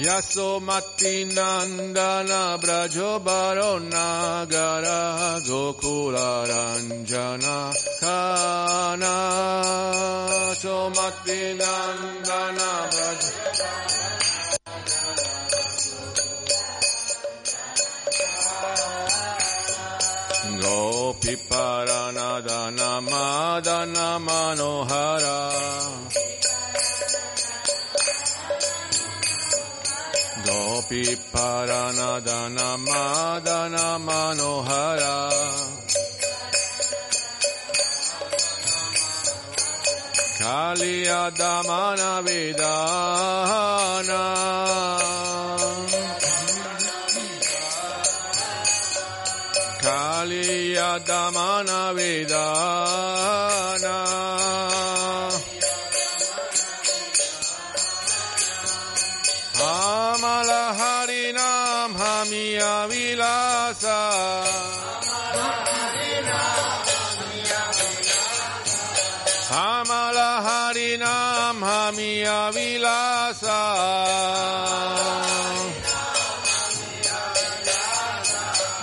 Yasomati Nandana Brajobaro Nagara Gokula Ranjana Kana. Somati Nandana Brajobaro Gopi Paranadana Madana Manohara Gopi Paranadana Madana Manohara Kaliya Damana Vidana Kaliya mia vilasa. Amala harinam hamia vilasa.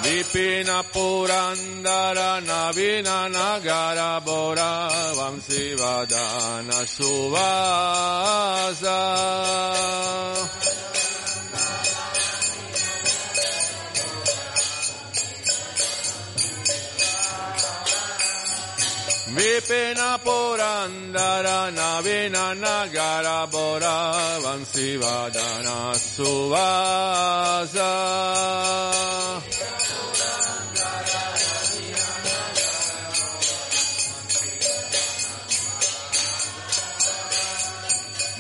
Vipina purandara navina nagara bora vamsivadana suvasa. Amala Vipina Purandara Navina Nagara Bora Vansivadana Suvasa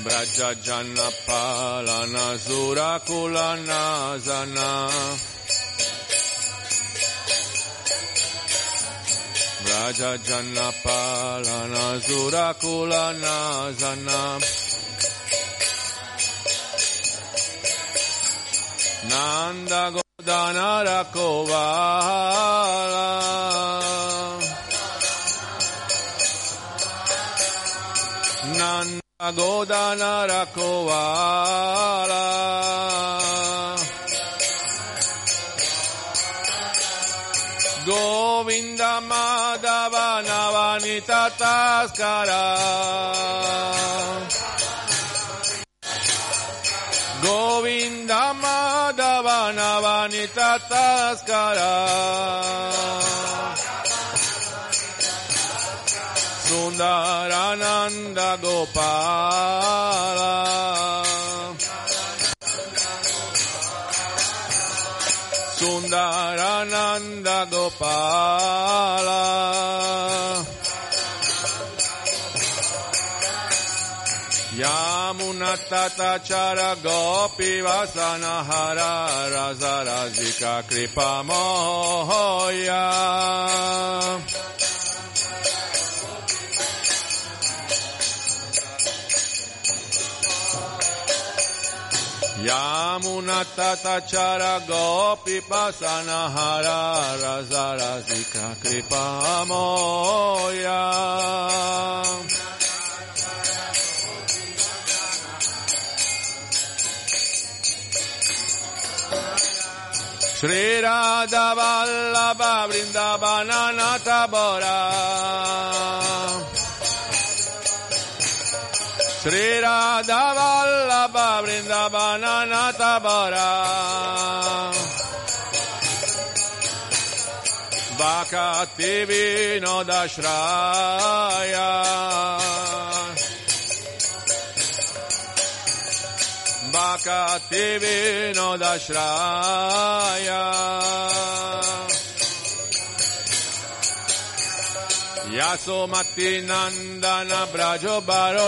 Braja Jana Palana Zura Kulana Zana Braja Jana Palana Zura Nanda Godana Rakovala. Nanda Godana Rakovala. Govinda Madhava Navanita Taskara Govinda Madhava Navanita Taskara Sundarananda Gopala. Sundarananda Gopala उन्नततचर गोपी वसन हर रज रजिका कृपा मोया यामुनततचर गोपी वसन हर रज रजिका कृपा मोया Shri Radha Vallabha Vrindavana Natabora Shri Radha Vallabha Vrindavana Natabora Bhakati Vinodashraya Bhakati Vinodashraya. Yasomati Nandana Brajo Baro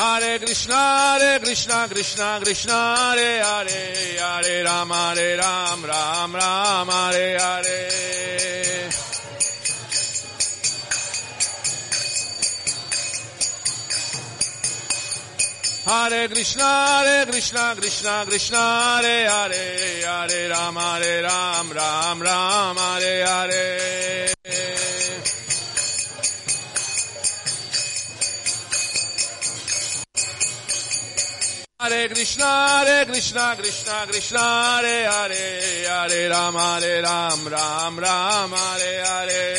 Hare Krishna, Hare Krishna, Krishna Krishna, Hare Hare, Hare Ram, Hare Ram, Ram Ram, Hare Hare. Hare Krishna, Hare Krishna, Krishna Krishna, Hare Hare, Hare Ram, Hare Ram, Ram Ram, Hare Hare. Hare Krishna, Hare Krishna, Krishna Krishna, Hare Hare, Hare Ram, Hare Ram, Ram Ram, Hare Hare.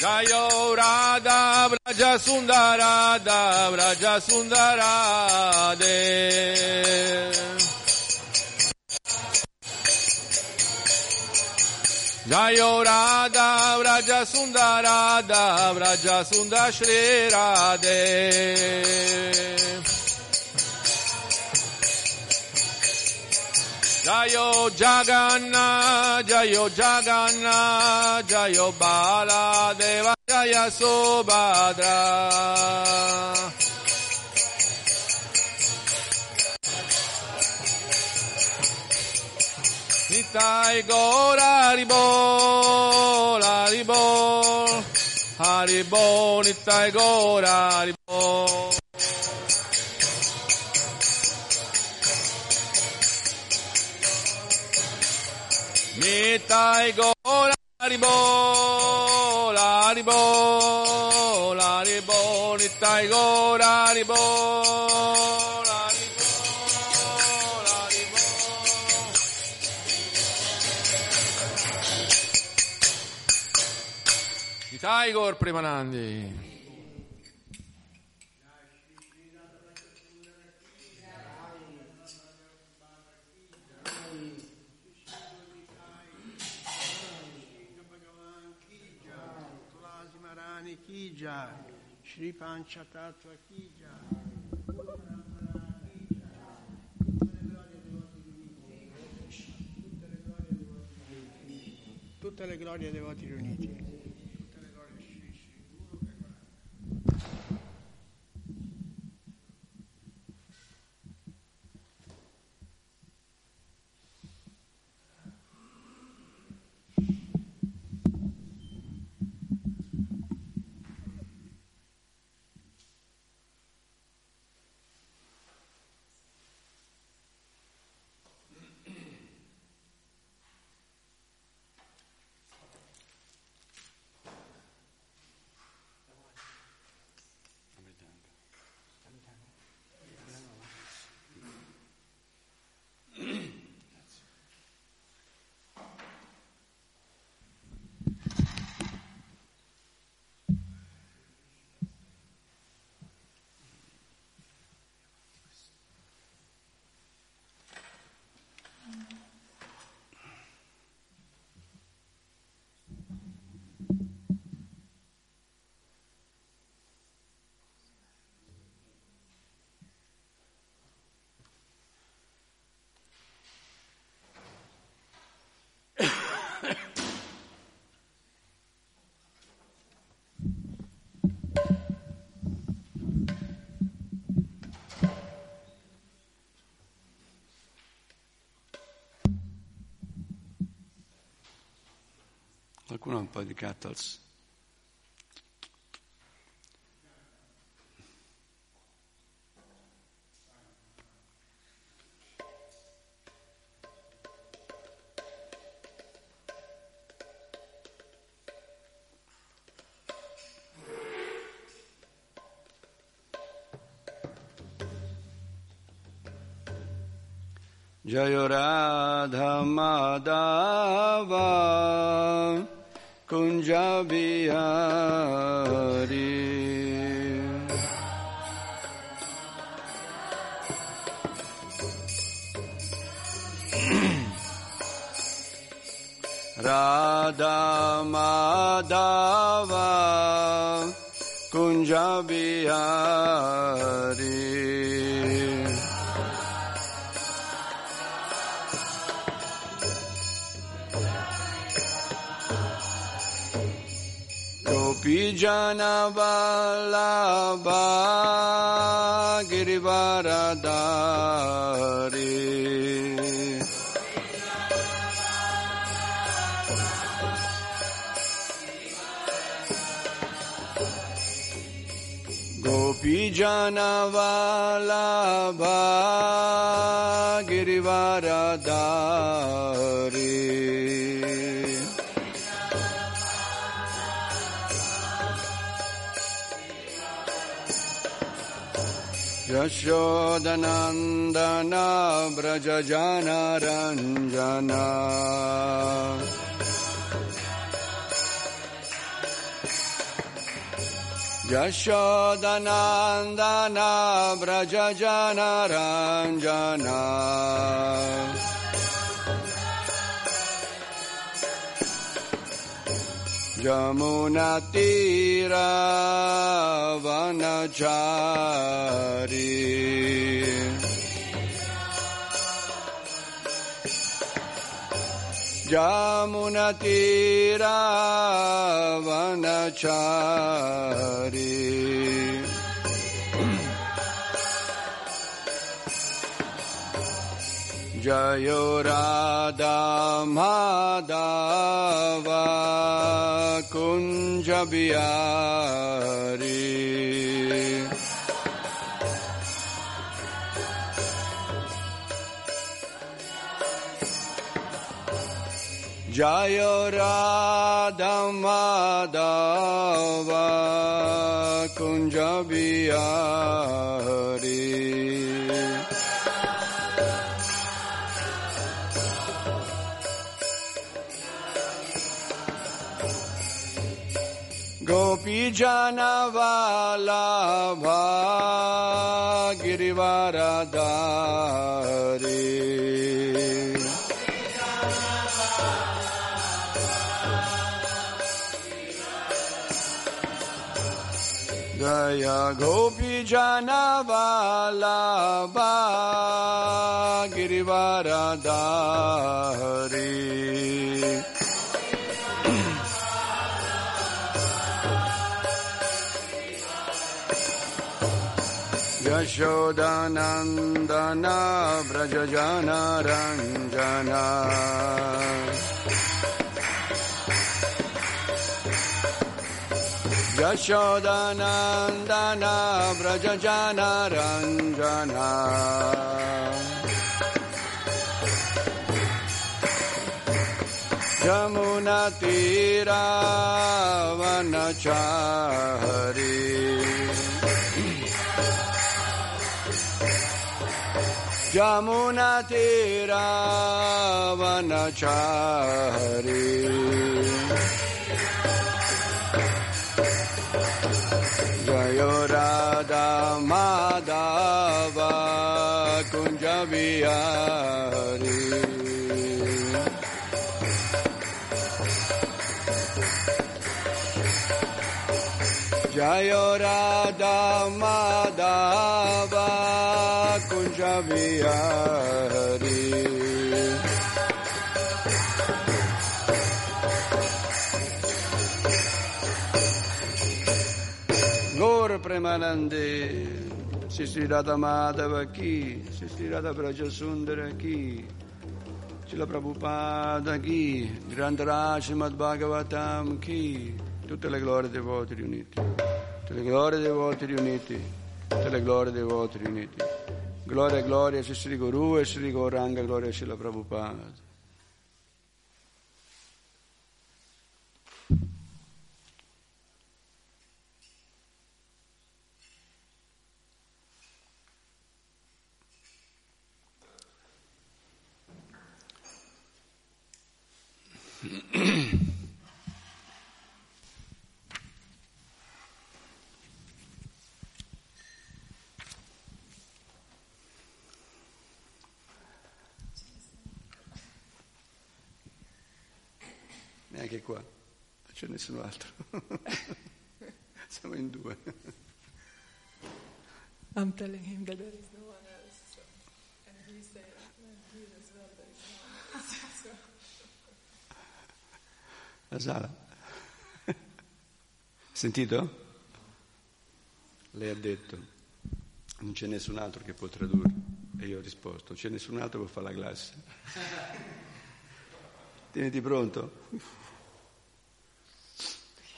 Jayo Radha Vraja Sundarada Vraja Sundarade Jayo Radha Vraja Sundarada Vraja Sundar Radhe Jayo Jaganna, Jayo Jaganna, Jayo Bala Deva, Jaya Subhadra. Nitai Gora Haribol, Haribol, Haribol, Nitai Gora Haribol. Nitai Gora Haribol, Haribol, Haribol, Nitai Gora Haribol, Gaur Premanandi. Tulasi Marani Ki Jai, Shri Panchatattva Ki Jai. Tutte le glorie ai devoti riuniti. Qualcuno ha un po' di cattles? जय राधा Madhava Kunjabi Radha Madhava Kunjabi Janavallabha Girivaradari Gopi Janavallabha यशोदनन्दन व्रजजनरञ्जन यशोदनन्दन व्रजजनरञ्जन Jamunatiravanacharie. Jamunatiravanacharie. Jayo Radha Madhava Bihari. Jayo Radha Madhava Kunja गोपी जानवाला भा गिरिवाराधारी दया गोपी जानवाला बा यशोदानन्दन व्रजजनरञ्जन यशोदानन्दन व्रजजनरञ्जन यमुनतीरावनचारी जमुनतीरावनचारी जयो राधा माधवा कुञ्ज बिहारी जयो Radha Premanande, Sri Radha Madhava Ki, Sri Radha Braja Sundara Ki, Srila Prabhupada Ki, Grandaraj Mad Bhagavatam Ki, tutte le glorie dei voti riuniti, tutte le glorie dei voti riuniti, tutte le glorie dei voti riuniti. Gloria, gloria a Sri Guru e Sri Gauranga, gloria a Srila Prabhupada. Neanche qua, non c'è nessun altro. Siamo in due. I'm telling him that there is no one else. So, and he said, and he as well, there is no one else. So, La sala. Sentito? Lei ha detto, non c'è nessun altro che può tradurre. E io ho risposto, non c'è nessun altro che può fare la classe. Tieniti pronto.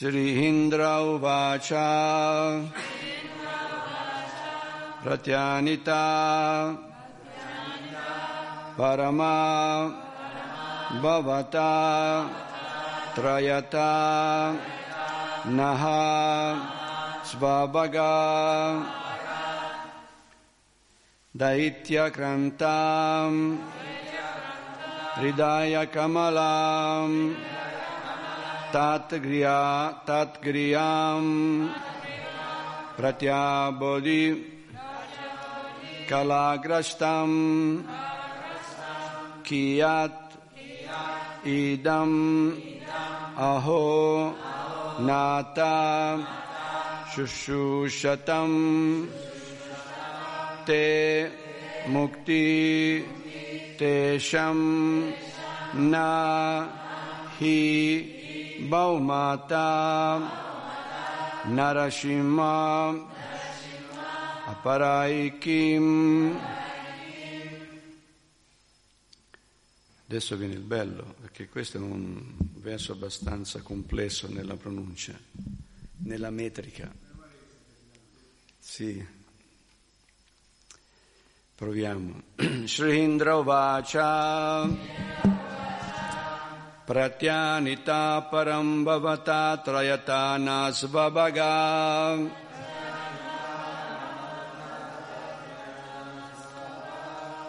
Srihindra Uvacha Pratyanita. Parama. Bhavata. Trayata. Naha. Svabhaga. Daitya Krantam Hridaya Kamalam Tatgriya Tatgriyam Pratyabodhi Kalagrastam Kiyat Idam Aho Nata Shushushatam Te Mukti Tesham Na Hi Baumata Narashima Aparaikim Adesso viene il bello, perché questo è un verso abbastanza complesso nella pronuncia, nella metrica. Sì. Proviamo. Srindra Vacha Pratyanita Param Bhavata Trayatana Svabhaga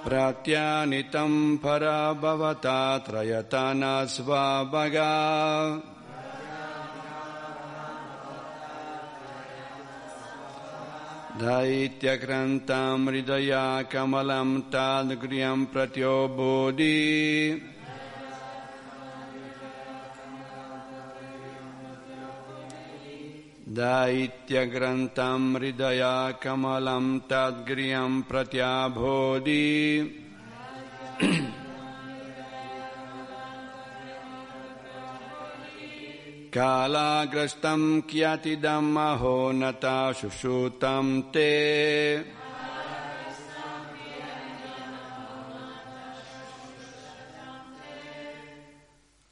Pratyanitam para bhavata trayatana svabhaga Daitya-krantam hridaya kamalam tadgriyam दैत्यग्रन्थं हृदया कमलं तद्ग्रियं प्रत्याभोदि कालाग्रस्तं कियतिदमहो नता शुश्रुतं ते।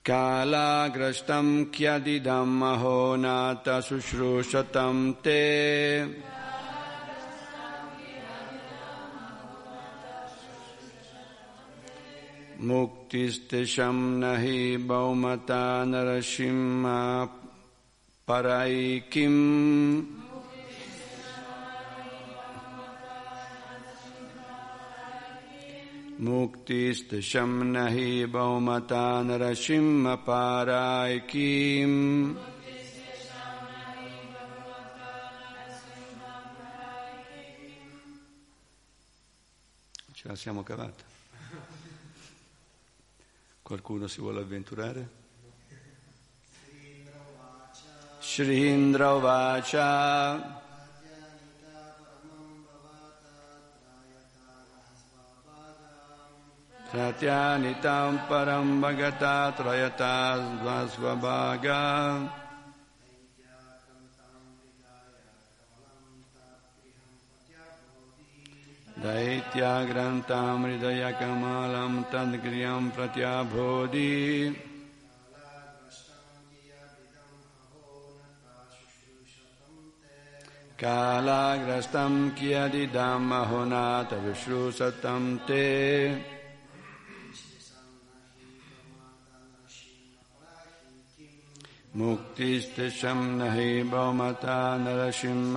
Shushutam te Kalagrastam kyadidam aho nata sushrushatam te Muktistesham nahi baumata narashimha paraikim Muktistesham nahi baumata narashimha paraikim Ce la siamo cavata. Qualcuno si vuole avventurare? Shrindra Vacha Pratyanitam param bhagata trayata svasvabhaga दैत्याग्रन्थां हृदयकमलं तद्गृहं प्रत्याभोधि कालाग्रस्तं कियदिदं महोनाथ विश्रुसतं ते मुक्तिस्तिशं न हि बहुमता नरसिंहपरायिकीम्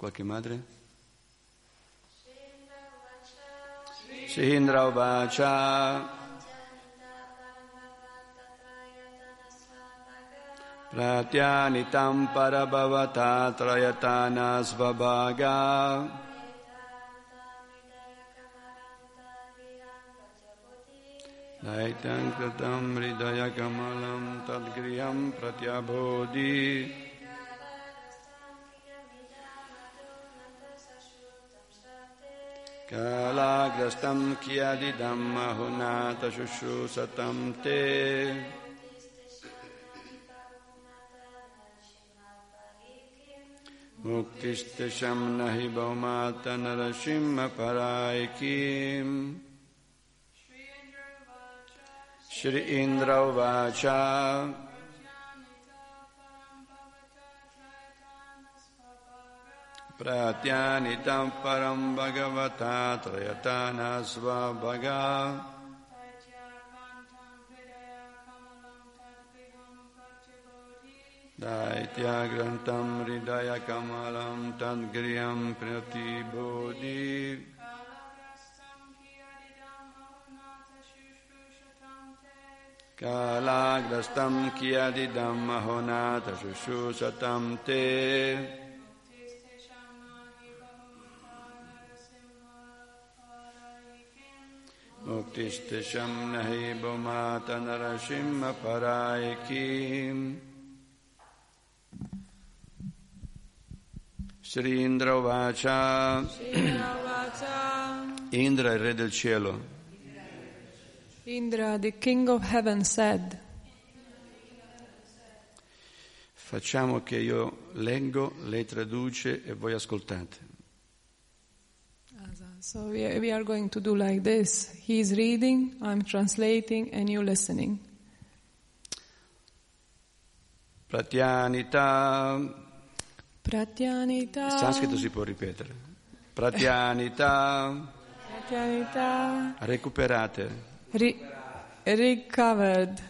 Qualche madre? Shindra Vacha Pratyanitam Parabhavata Trayatana Svabhaga Daitam Kratam Hridaya Kamalam Tadgriyam Pratyabodhi कालाग्रस्तं कियदिदं महुनाथ शुश्रूषतं ते मुक्तिस्तिशं न हि बहुमात नरसिंहपरायिकीम् श्री इन्द्र उवाच प्रत्यानितं परं भगवता त्रयतानस्वभगा दैत्याग्रन्थं हृदयकमलं तद्गृहं प्रतिबोधि कालाग्रस्तं कियदिदं महोनाथ शुश्रूषतं ते मुक्तिस्तिशं न हि भूमात नरसिंहपरायिकीम् Sri Indra Vacha Indra, il re del cielo, Indra, the king of heaven, said, facciamo che io leggo, lei traduce e voi ascoltate. So we we are going to do like this. He is reading, I'm translating, and you listening. Pratyanita, Pratyanita, sanscrito si può ripetere. Pratyanita, Pratyanita, recuperate. Re- recovered,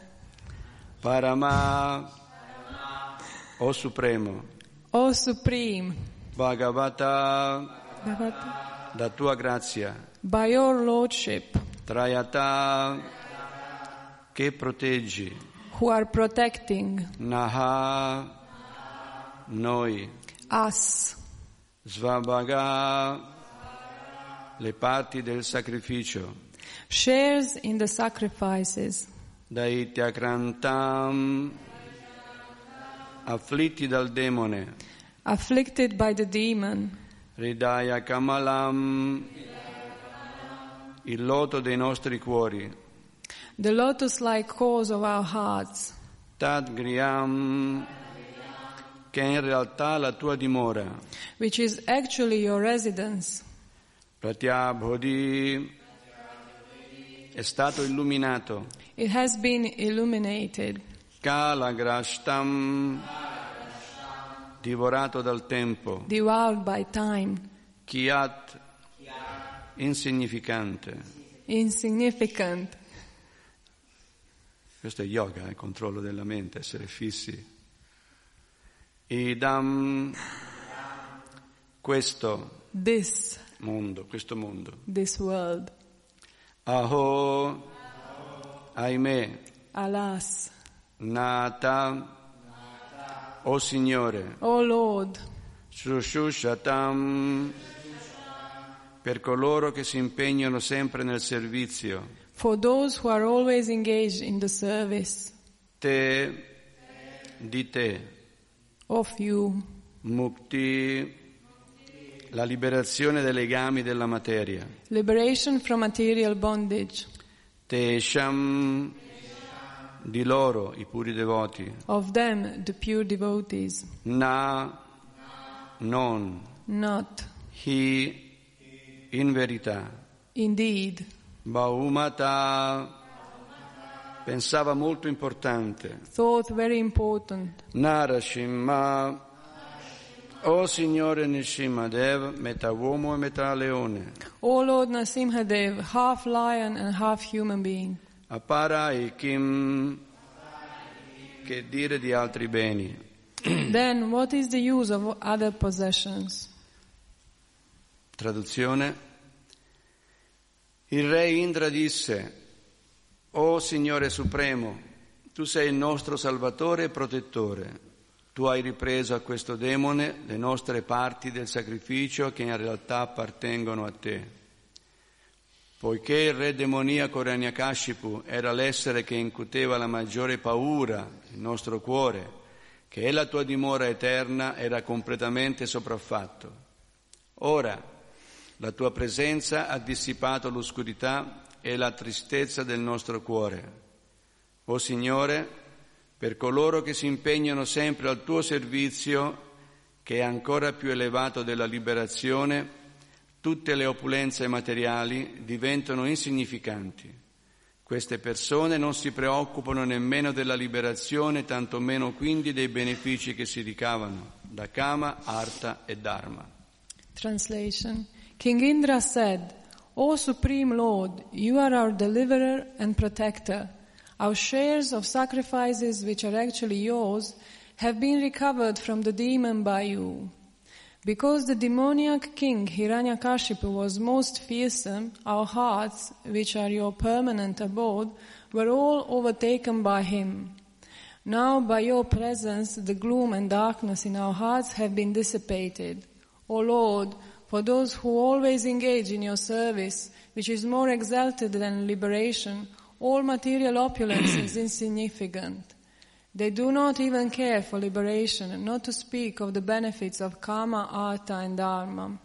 Parama, o Supremo, O Supreme, Bhagavata, Bhagavata, da tua grazia, by your lordship, Trayata, che proteggi, who are protecting Naha, noi, us, Svabhaga, le parti del sacrificio, shares in the sacrifices, Daitya afflitti dal demone, afflicted by the demon, Ridaya Kamalam, il loto dei nostri cuori, the lotus-like cause of our hearts, Tad Griyam, che è in realtà la tua dimora, which is actually your residence, Pratyabhodhi, è stato illuminato, it has been illuminated, Kalagrashtam, divorato dal tempo, devoured by time, Kiat, insignificante. insignificant. Questo è yoga, il controllo della mente, essere fissi. Idam, questo This, mondo, questo mondo. this world, Aho, ahimè, alas, nata, o Signore, O Lord, Shushushatam. Per coloro che si impegnano sempre nel servizio. For those who are always engaged in the service. Te di te, of you, mukti, la liberazione dai legami della materia. liberation from material bondage, Tesham di loro, i puri devoti. of them, the pure devotees, Na, non, not hi, in verità. indeed. Baumata pensava molto importante. Thought very important. Narashimma, o Signore Nishimadev, metà uomo e metà leone. O Lord Nasimhadev, half lion and half human being. Appara e Kim, che dire di altri beni. then what is the use of other possessions? Traduzione. Il re Indra disse, O Signore Supremo, tu sei il nostro Salvatore e Protettore. Tu hai ripreso a questo demone le nostre parti del sacrificio che in realtà appartengono a te. Poiché il re demoniaco Ranyakashipu era l'essere che incuteva la maggiore paura nel nostro cuore, che è la tua dimora eterna, era completamente sopraffatto. Ora, la tua presenza ha dissipato l'oscurità e la tristezza del nostro cuore. O Signore, per coloro che si impegnano sempre al tuo servizio, che è ancora più elevato della liberazione, tutte le opulenze materiali diventano insignificanti. Queste persone non si preoccupano nemmeno della liberazione, tantomeno quindi dei benefici che si ricavano da Kama, Arta e Dharma. Translation King Indra said, O Supreme Lord, you are our deliverer and protector. Our shares of sacrifices, which are actually yours, have been recovered from the demon by you. Because the demoniac king Hiranyakashipu was most fearsome, our hearts, which are your permanent abode, were all overtaken by him. Now, by your presence, the gloom and darkness in our hearts have been dissipated. O Lord, for those who always engage in your service, which is more exalted than liberation, all material opulence is insignificant. They do not even care for liberation, not to speak of the benefits of karma, artha, and dharma.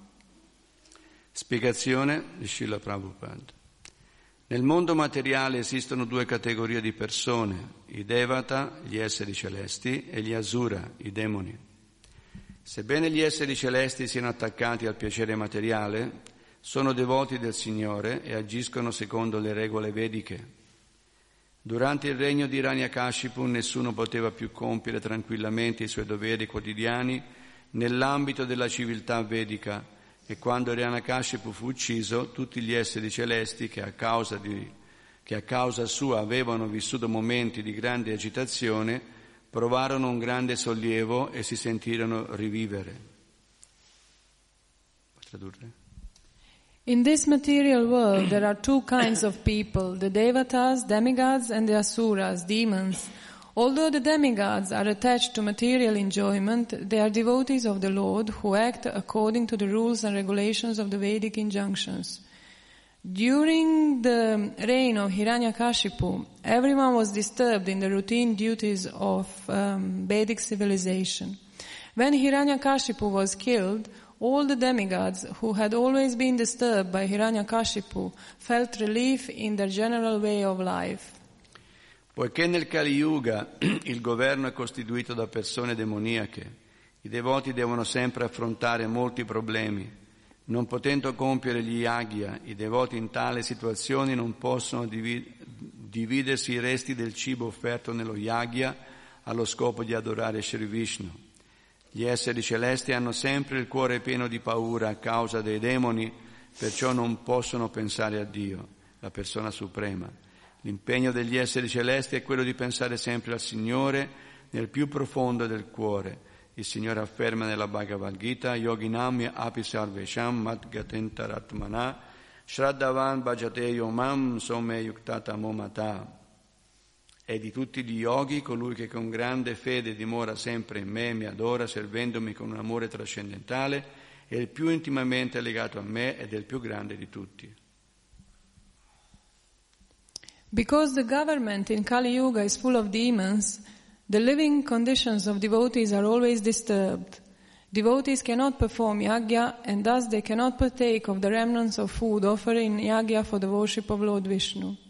Spiegazione di Srila Prabhupada. Nel mondo materiale esistono due categorie di persone, i Devata, gli esseri celesti, e gli Asura, i demoni. Sebbene gli esseri celesti siano attaccati al piacere materiale, sono devoti del Signore e agiscono secondo le regole vediche. Durante il regno di Ranyakashipu nessuno poteva più compiere tranquillamente i suoi doveri quotidiani nell'ambito della civiltà vedica e quando Ranyakashipu fu ucciso tutti gli esseri celesti che a causa, di, che a causa sua avevano vissuto momenti di grande agitazione provarono un grande sollievo e si sentirono rivivere. Puoi tradurre? In this material world, there are two kinds of people, the devatas, demigods, and the asuras, demons. Although the demigods are attached to material enjoyment, they are devotees of the Lord who act according to the rules and regulations of the Vedic injunctions. During the reign of Hiranyakashipu, everyone was disturbed in the routine duties of um, Vedic civilization. When Hiranyakashipu was killed, all the demigods who had always been disturbed by Hiranyakashipu felt relief in their general way of life. Poiché nel Kali Yuga il governo è costituito da persone demoniache, i devoti devono sempre affrontare molti problemi. Non potendo compiere gli yagya, i devoti in tale situazione non possono divi- dividersi i resti del cibo offerto nello yagya allo scopo di adorare Sri Vishnu. Gli esseri celesti hanno sempre il cuore pieno di paura a causa dei demoni, perciò non possono pensare a Dio, la persona suprema. L'impegno degli esseri celesti è quello di pensare sempre al Signore nel più profondo del cuore. Il Signore afferma nella Bhagavad Gita, Yoginam api sarvesham shraddavan bhajate yomam some yuktata momata. E di tutti gli yogi, colui che con grande fede dimora sempre in me, mi adora, servendomi con un amore trascendentale, è il più intimamente legato a me ed è il più grande di tutti. Because the government in Kali Yuga is full of demons, the living conditions of devotees are always disturbed. Devotees cannot perform yagya and thus they cannot partake of the remnants of food offered in yagya for the worship of Lord Vishnu.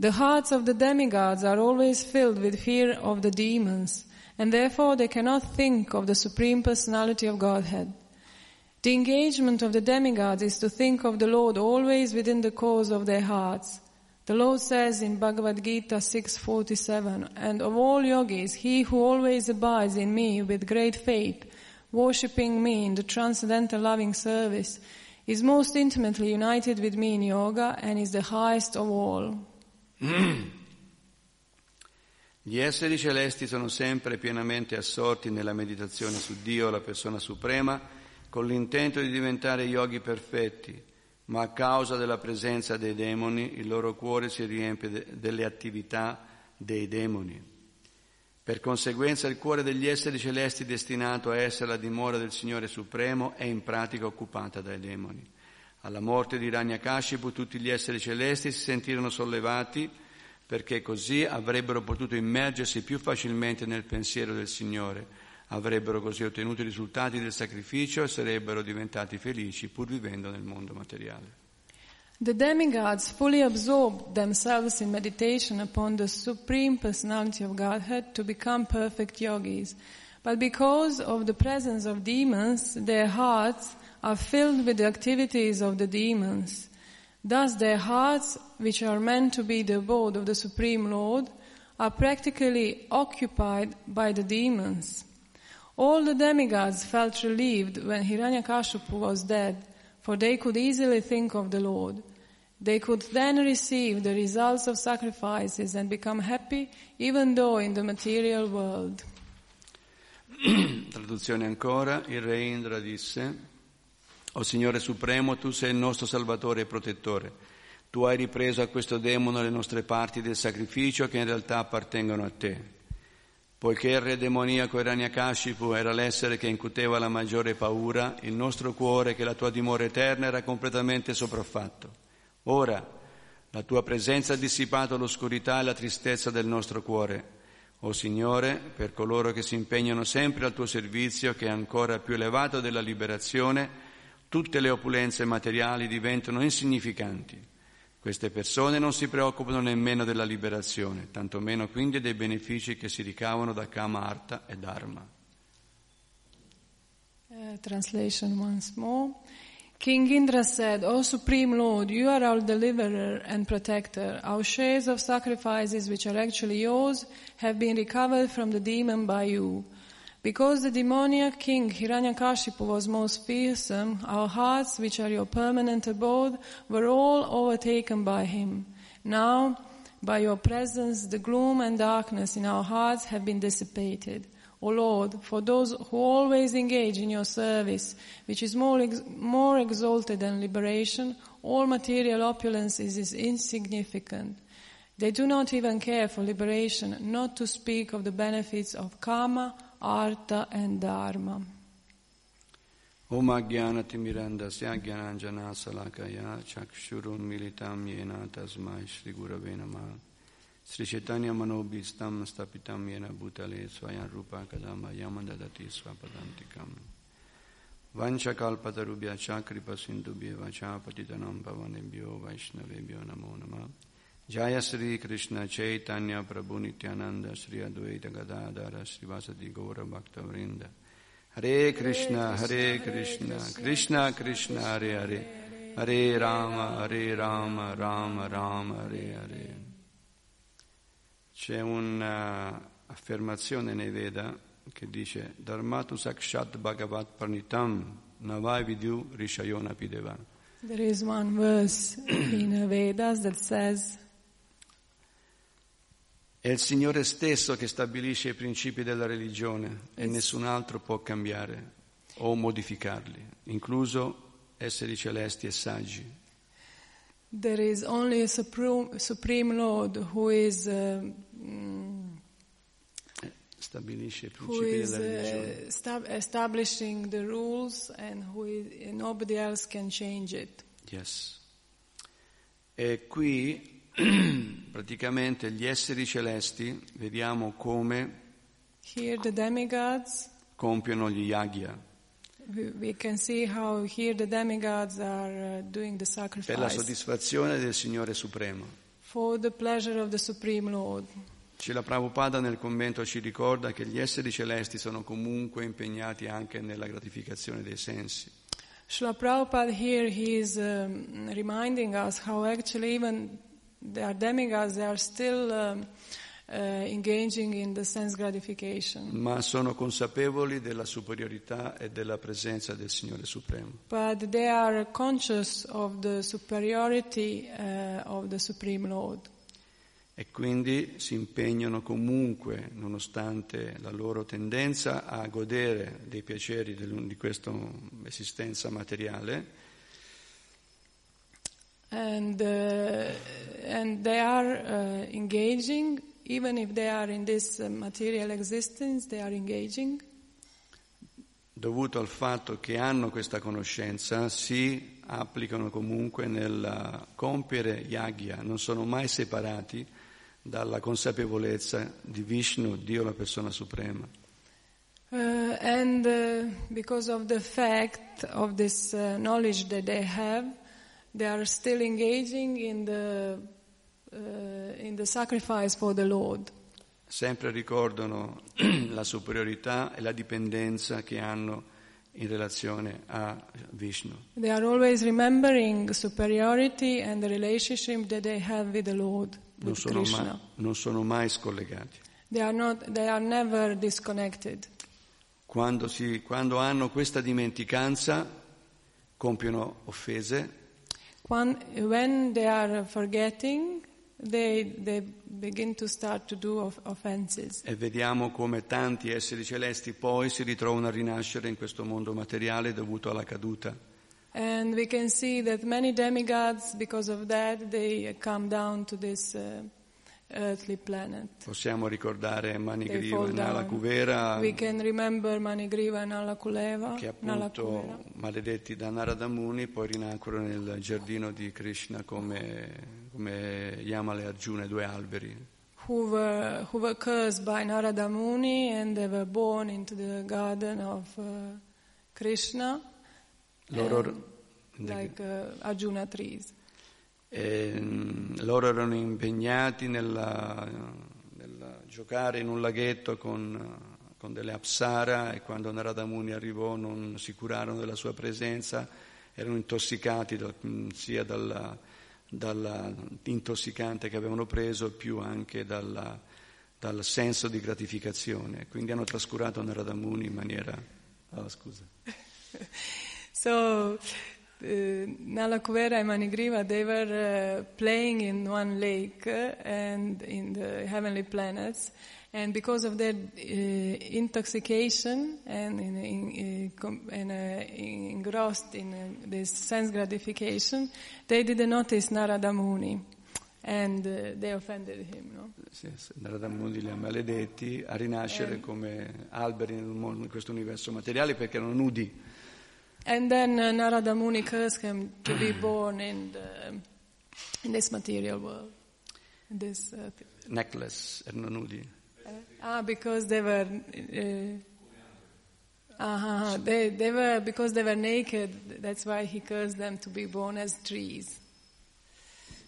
The hearts of the demigods are always filled with fear of the demons, and therefore they cannot think of the Supreme Personality of Godhead. The engagement of the demigods is to think of the Lord always within the cause of their hearts. The Lord says in Bhagavad Gita 6.47, And of all yogis, he who always abides in me with great faith, worshipping me in the transcendental loving service, is most intimately united with me in yoga and is the highest of all. Gli esseri celesti sono sempre pienamente assorti nella meditazione su Dio, la persona suprema, con l'intento di diventare yogi perfetti, ma a causa della presenza dei demoni il loro cuore si riempie de- delle attività dei demoni. Per conseguenza il cuore degli esseri celesti destinato a essere la dimora del Signore Supremo è in pratica occupata dai demoni. Alla morte di Ranyakashipu tutti gli esseri celesti si sentirono sollevati perché così avrebbero potuto immergersi più facilmente nel pensiero del Signore, avrebbero così ottenuto i risultati del sacrificio e sarebbero diventati felici pur vivendo nel mondo materiale. The demigods fully absorbed themselves in meditation upon the Supreme Personality of Godhead to become perfect yogis. But because of the presence of demons, their hearts are filled with the activities of the demons. Thus their hearts, which are meant to be the abode of the Supreme Lord, are practically occupied by the demons. All the demigods felt relieved when Hiranyakashipu was dead, for they could easily think of the Lord. They could then receive the results of sacrifices and become happy even though in the material world. Traduzione ancora, il re Indra disse, O Signore Supremo, tu sei il nostro Salvatore e protettore. Tu hai ripreso a questo demone le nostre parti del sacrificio che in realtà appartengono a te. Poiché il re demoniaco Hiranyakashipu era l'essere che incuteva la maggiore paura, il nostro cuore, che la tua dimora eterna, era completamente sopraffatto. Ora, la tua presenza ha dissipato l'oscurità e la tristezza del nostro cuore. O Signore, per coloro che si impegnano sempre al tuo servizio, che è ancora più elevato della liberazione, tutte le opulenze materiali diventano insignificanti. Queste persone non si preoccupano nemmeno della liberazione, tantomeno quindi dei benefici che si ricavano da Kama, Artha e Dharma. Uh, translation once more. King Indra said, O Supreme Lord, you are our deliverer and protector. Our shares of sacrifices, which are actually yours, have been recovered from the demon by you. Because the demoniac king Hiranyakashipu was most fearsome, our hearts, which are your permanent abode, were all overtaken by him. Now, by your presence, the gloom and darkness in our hearts have been dissipated. O Lord, for those who always engage in your service, which is more, ex- more exalted than liberation, all material opulence is, is insignificant. They do not even care for liberation, not to speak of the benefits of karma, artha, and dharma. Om Agyanati Mirandasya Gyananjana Salakaya Chakshurun Militam Yena Tasmai Shri Gurave Namah Sri Chaitanya Manobhistam Stapitam Yena Bhutale Swayam Rupa Kadama Yamadadati Swapadantikam Vancha Kalpatarubhya Chakripa Sindhubhya Vacha Patitanam Pavanebhyo Vaishnavebhyo Namo Namah Jaya Sri Krishna Chaitanya Prabhu Nityananda Sri Advaita Gadadara Sri Vasadi Gaura Bhakta Vrinda. Hare Krishna Hare Krishna Krishna Krishna Hare Hare. Hare Rama Hare Rama Rama Rama Hare Hare. C'è un'affermazione nei Veda che dice Dharmatu Sakshat Bhagavat Pranitam Navai Vidyu Rishayona Pideva. There is one verse in the Vedas that says, È il Signore stesso che stabilisce i principi della religione e nessun altro può cambiare o modificarli, incluso esseri celesti e saggi. There is only a supreme, supreme Lord who is uh, Eh, Stabilisce i who principi is della religione. uh, stab- establishing the rules and who is, nobody else can change it. Yes. E qui praticamente gli esseri celesti vediamo come Here the demigods, compiono gli yagya we, can see how here the demigods are uh, doing the per la sacrifice soddisfazione del Signore Supremo. for the pleasure of the Supreme Lord. Srila Prabhupada nel commento ci ricorda che gli esseri celesti sono comunque impegnati anche nella gratificazione dei sensi. Srila Prabhupada here he is um, reminding us how actually even they are demigods, they are still um, uh, engaging in the sense gratification. ma sono consapevoli della superiorità e della presenza del Signore Supremo. But they are conscious of the superiority uh, of the Supreme Lord. E quindi si impegnano comunque, nonostante la loro tendenza a godere dei piaceri di questa esistenza materiale, And, uh, and they are uh, engaging, even if they are in this uh, material existence, they are engaging. dovuto al fatto che hanno questa conoscenza, si applicano comunque nel compiere yagya, non sono mai separati dalla consapevolezza di Vishnu, Dio la persona suprema. Uh, and uh, because of the fact of this uh, knowledge that they have, they are still engaging in the, uh, in the sacrifice for the Lord. sempre ricordano la superiorità e la dipendenza che hanno in relazione a Vishnu. They are always remembering superiority and the relationship that they have with the Lord, Non with sono, Krishna. mai, non sono mai scollegati. They are not. They are never disconnected. Quando, si- quando hanno questa dimenticanza, compiono offese When, they are forgetting, they they begin to start to do of, offenses. e vediamo come tanti esseri celesti poi si ritrovano a rinascere in questo mondo materiale dovuto alla caduta. And we can see that many demigods, because of that, they come down to this uh. Possiamo ricordare Manigriva e Nala. Kuvera, We can remember Manigriva and Nalakuleva. che appunto maledetti da Narada Muni poi rinacquero nel giardino di Krishna come, come Yamala e Arjuna, due alberi. who were who were cursed by Narada Muni and they were born into the garden of uh, Krishna, Loro, like uh, Arjuna trees. E, mm, loro erano impegnati nella, nel giocare in un laghetto con, con delle apsara e quando Narada Muni arrivò non si curarono della sua presenza, erano intossicati da- sia dalla, dalla intossicante che avevano preso più anche dalla- dal senso di gratificazione. Quindi hanno trascurato Narada Muni in maniera... ah, scusa. So Nalakuvera and Manigriva, they were uh, playing in one lake uh, and in the heavenly planets. And because of their intoxication and, in, in, com- and uh, engrossed in this sense gratification, they didn't notice Narada Muni. And they offended him, no? Sì, Narada Muni li ha maledetti a rinascere come alberi in questo universo materiale perché erano nudi. And then uh, Narada Muni cursed him to be born in, the, in this material world. In this, uh, necklace, erano nudi. ah, because they were. Uh, uh-huh, they, they were because they were naked. That's why he cursed them to be born as trees.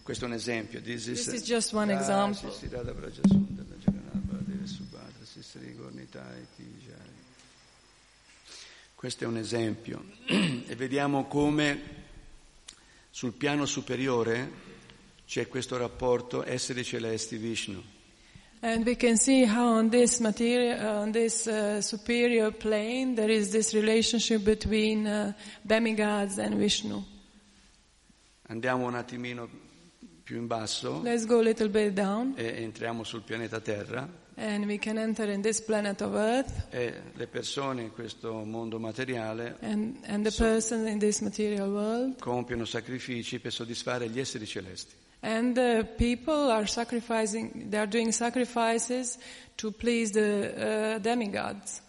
Questo è un esempio. This is, This is just one example. sì, sì, Radha Brajasunda, la Jagannath, Deve Subhadra, Sisri Gornitai, Tijai. Questo è un esempio. e vediamo come sul piano superiore c'è questo rapporto esseri celesti Vishnu. And we can see how on this material, on this uh, superior plane, there is this relationship between uh, demigods and Vishnu. Andiamo un attimino più in basso Let's go a little bit down, e entriamo sul pianeta Terra and we can enter in this planet of Earth. e le persone in questo mondo materiale And, and the person in this material world, compiono sacrifici per soddisfare gli esseri celesti. And uh, people are sacrificing, they are doing sacrifices to please the uh, demigods.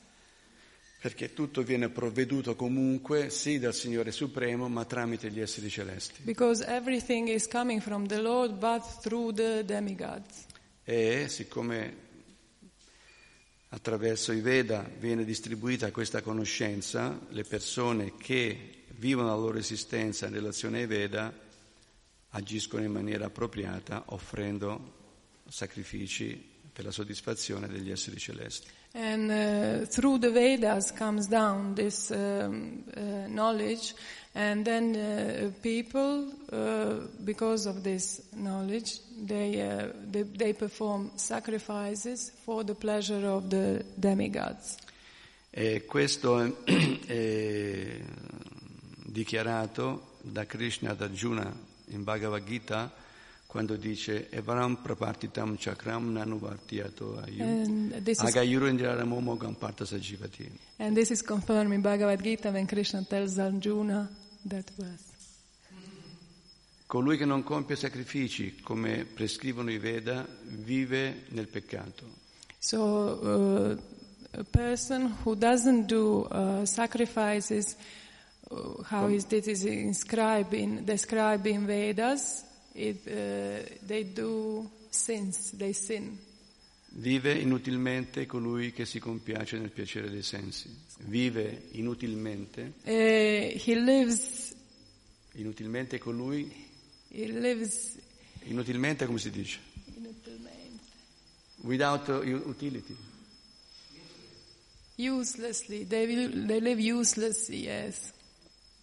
Perché tutto viene provveduto comunque, sì, dal Signore Supremo, ma tramite gli esseri celesti. Because everything is coming from the Lord, but through the demigods. E siccome attraverso i Veda viene distribuita questa conoscenza, le persone che vivono la loro esistenza in relazione ai Veda agiscono in maniera appropriata offrendo sacrifici per la soddisfazione degli esseri celesti. And uh, through the Vedas comes down this um, uh, knowledge, and then uh, people, uh, because of this knowledge, they, uh, they they perform sacrifices for the pleasure of the demigods. E questo è, è dichiarato da Krishna ad Arjuna in Bhagavad Gita quando dice Evaram prapartitam chakram nanuvartiyato indiraramomo gamparta sajivati. and this is confirmed in Bhagavad Gita when Krishna tells Arjuna that verse. Colui che non compie sacrifici come prescrivono i Veda vive nel peccato. So uh, a person who doesn't do uh, sacrifices, uh, how is this is inscribed in described in Vedas, it, uh, they do sins, they sin. Vive inutilmente colui che si compiace nel piacere dei sensi. Vive inutilmente, Uh, he lives, inutilmente colui, inutilmente come si dice? Without uh, utility. uselessly. They they live uselessly. Yes.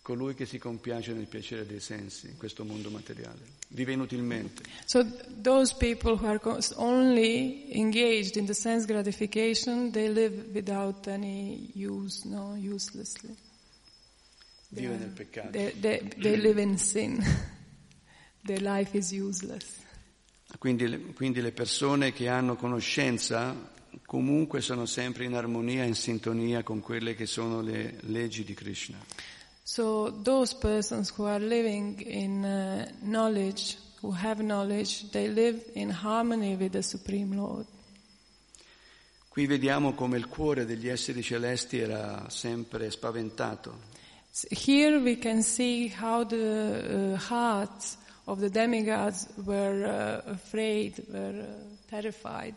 Colui che si compiace nel piacere dei sensi in questo mondo materiale. Vive inutilmente. So those people who are only engaged in the sense gratification, they live without any use, no, uselessly. Vive nel peccato. They, they, they live in sin. Their life is useless. Quindi, quindi le persone che hanno conoscenza comunque sono sempre in armonia, in sintonia con quelle che sono le leggi di Krishna. So those persons who are living in uh, knowledge, who have knowledge, they live in harmony with the Supreme Lord. Qui vediamo come il cuore degli esseri celesti era sempre spaventato. Here we can see how the uh, hearts of the demigods were uh, afraid, were uh, terrified,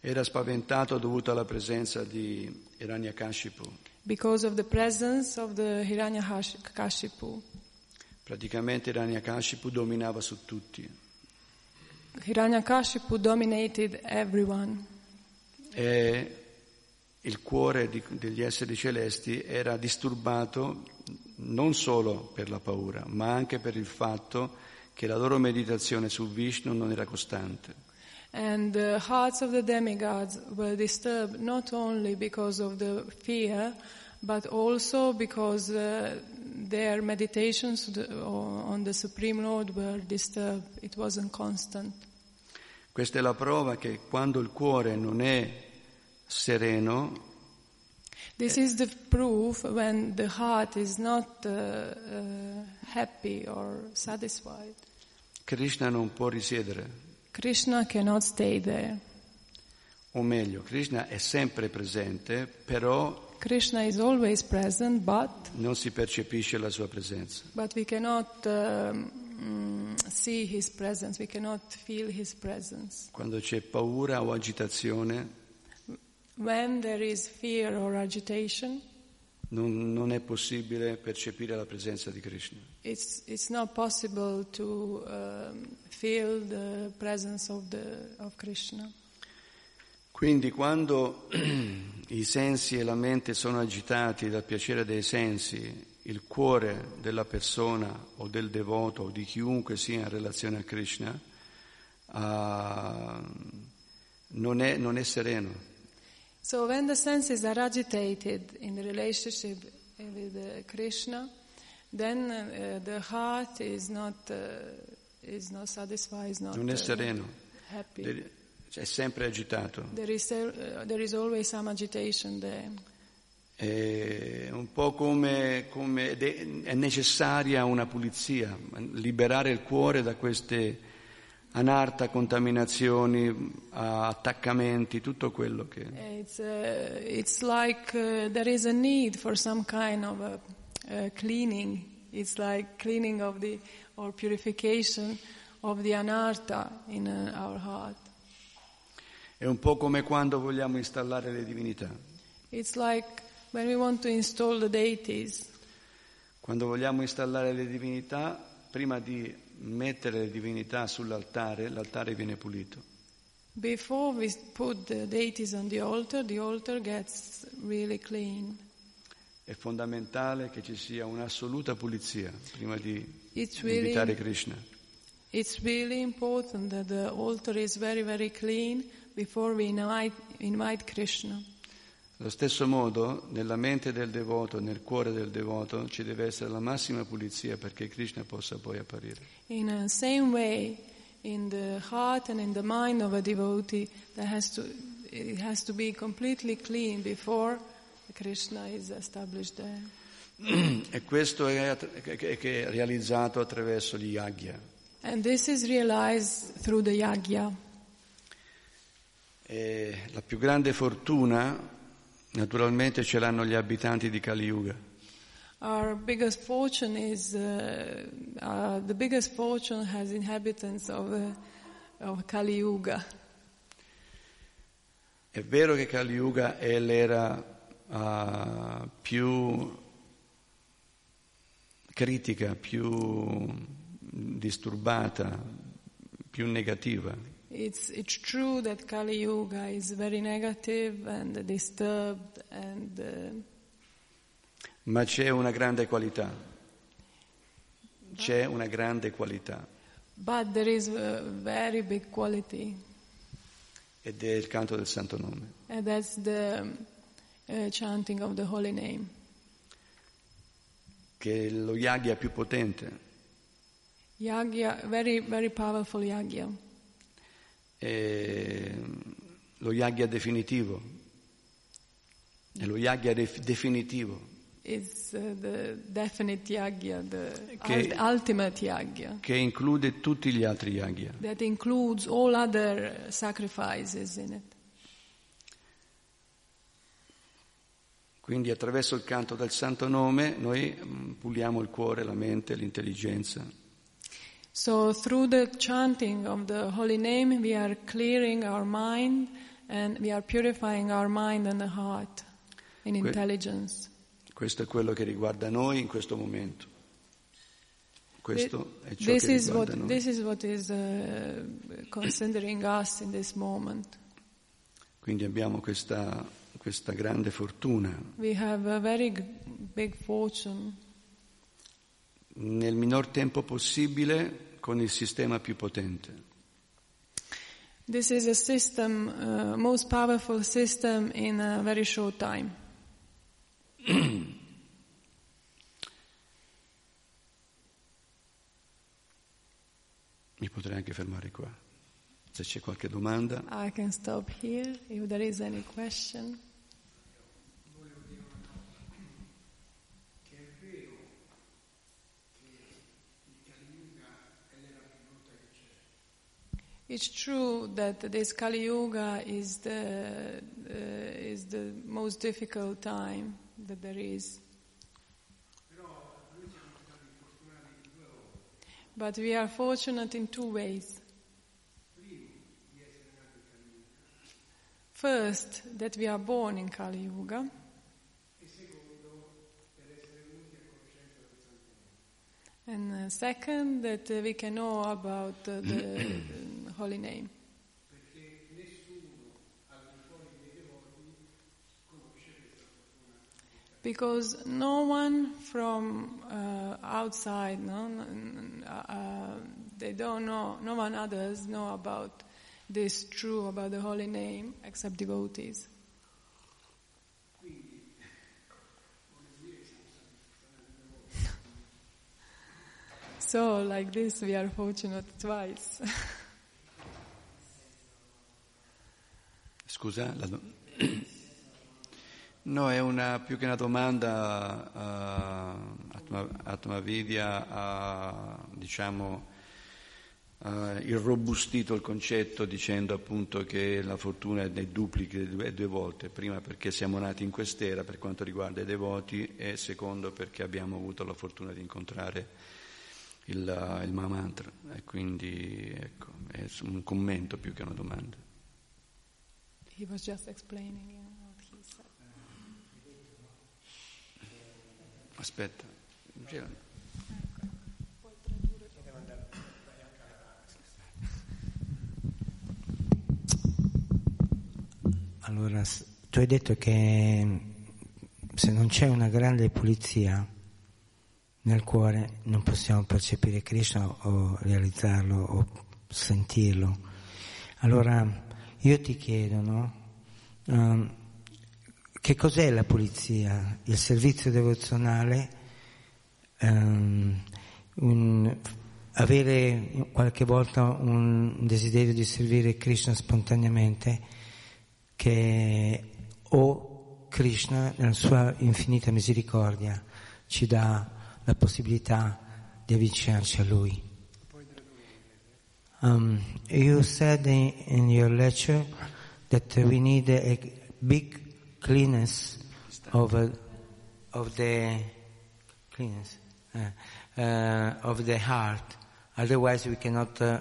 Era spaventato dovuto alla presenza di Hiranyakashipu. because of the presence of the Hiranyakashipu. Praticamente Hiranyakashipu dominava su tutti. Hiranyakashipu dominated everyone. E il cuore di- degli esseri celesti era disturbato non solo per la paura, ma anche per il fatto che la loro meditazione su Vishnu non era costante. And the hearts of the demigods were disturbed not only because of the fear, but also because uh, their meditations on the Supreme Lord were disturbed. It wasn't constant. Questa è la prova che quando il cuore non è sereno, This is the proof when the heart is not uh, uh, happy or satisfied. Krishna non può risiedere. Krishna cannot stay there. O meglio, Krishna è sempre presente, però Krishna is always present, but non si percepisce la sua presenza. but we cannot um, mm, see his presence. We cannot feel his presence. Quando c'è paura o agitazione, When there is fear or agitation, non, non è possibile percepire la presenza di Krishna. it's it's not possible to um, feel the presence of the of Krishna. Quindi quando i sensi e la mente sono agitati dal piacere dei sensi, il cuore della persona o del devoto o di chiunque sia in relazione a Krishna ah, non, è, non è sereno. So when the senses are agitated in the relationship with uh, Krishna, then uh, the heart is not uh, is not satisfied, is not Non è sereno, happy. There- è sempre agitato. There is there is always some agitation there. È un po' come, come è necessaria una pulizia, liberare il cuore da queste anarta, contaminazioni, attaccamenti, tutto quello che... It's, uh, it's like uh, there is a need for some kind of a, uh cleaning. It's like cleaning of the, or purification of the anarta in our heart. È un po' come quando vogliamo installare le divinità. It's like when we want to install the deities. Quando vogliamo installare le divinità, prima di mettere le divinità sull'altare, l'altare viene pulito. Before we put the deities on the altar, the altar gets really clean. È fondamentale che ci sia un'assoluta pulizia prima di It's really, invitare Krishna. it's really important that the altar is very, very clean before we invite, invite Krishna. Allo stesso modo, nella mente del devoto, nel cuore del devoto, ci deve essere la massima pulizia perché Krishna possa poi apparire. In the same way, in the heart and in the mind of a devotee, there has to, it has to be completely clean before Krishna is established there. E questo è, è realizzato attraverso gli yagya. And this is realized through the yagya. E la più grande fortuna, naturalmente, ce l'hanno gli abitanti di Kali Yuga. Our biggest fortune is, uh, uh, the biggest fortune has inhabitants of, uh, of Kali Yuga. È vero che Kali Yuga è l'era ah, più critica, più disturbata, più negativa, It's, it's true that Kali Yuga is very negative and disturbed and uh, ma c'è una grande qualità. C'è una grande qualità But there is a very big quality, ed è il canto del santo nome. and that's the uh, chanting of the holy name. che è lo yagya più potente. Yagya, very, very powerful yagya. È lo yagya definitivo. È lo yagya def- definitivo It's uh, the definite yagya, the Che- ult- ultimate yagya. che include tutti gli altri yagya. That includes all other sacrifices in it. Quindi attraverso il canto del santo nome noi mm, puliamo il cuore, la mente, l'intelligenza So through the chanting of the holy name, we are clearing our mind and we are purifying our mind and the heart in intelligence. Questo è quello che riguarda noi in questo momento. Questo è ciò This che is what noi. this is what is uh, considering us in this moment. Quindi abbiamo questa, questa grande fortuna. We have a very big fortune Nel minor tempo possibile con il sistema più potente. This is a system, uh, most powerful system in a very short time. Mi potrei anche fermare qua. Se c'è qualche domanda. I can stop here if there is any question. It's true that this Kali Yuga is the, uh, is the most difficult time that there is. But we are fortunate in two ways. First, that we are born in Kali Yuga. And uh, second, that uh, we can know about uh, the holy name. Because no one from uh, outside, no, n- uh, they don't know, no one others know about this true, about the holy name, except devotees. So, like this, we are fortunate twice. Scusa? do- No, è una, più che una domanda, uh, Atma, Atmavidya ha, diciamo, ha irrobustito il concetto dicendo appunto che la fortuna è duplica due, due volte, prima perché siamo nati in quest'era per quanto riguarda i devoti e secondo perché abbiamo avuto la fortuna di incontrare il, il Mahamantra e quindi ecco, è un commento più che una domanda. He was just explaining you know, what he said. Aspetta, gira. Allora, tu hai detto che se non c'è una grande pulizia nel cuore non possiamo percepire Krishna o realizzarlo o sentirlo. Allora, io ti chiedo, no? Ehm, che cos'è la pulizia? Il servizio devozionale? Ehm, un- avere qualche volta un desiderio di servire Krishna spontaneamente? che o Krishna nella sua infinita misericordia ci dà la possibilità di avvicinarci a Lui. Um, you said in, in your lecture that we need a, big cleanness of, uh, of the cleanness uh, uh, of the heart. Otherwise, we cannot uh,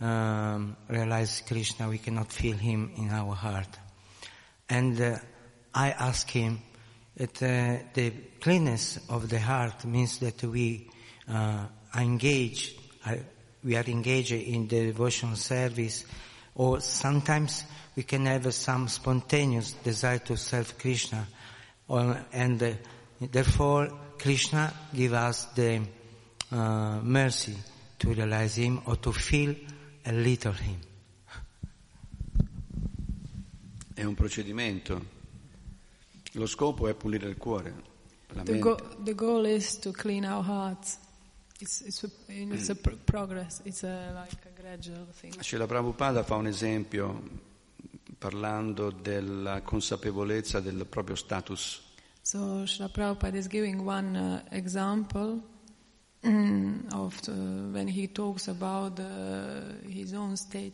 um, realize Krishna. We cannot feel Him in our heart. And uh, I ask him that uh, the cleanness of the heart means that we are engaged, we are engaged in the devotional service, or sometimes we can have some spontaneous desire to serve Krishna, or, and uh, therefore Krishna give us the uh, mercy to realize Him or to feel a little Him. È un procedimento. Lo scopo è pulire il cuore, la The, mente. go- the goal is to clean our hearts. It's, it's, a, it's a pr- progress. It's a, like a gradual thing. Srila Prabhupada fa un esempio parlando della consapevolezza del proprio status. So Srila Prabhupada is giving one uh, example mm, of the, when he talks about uh, his own state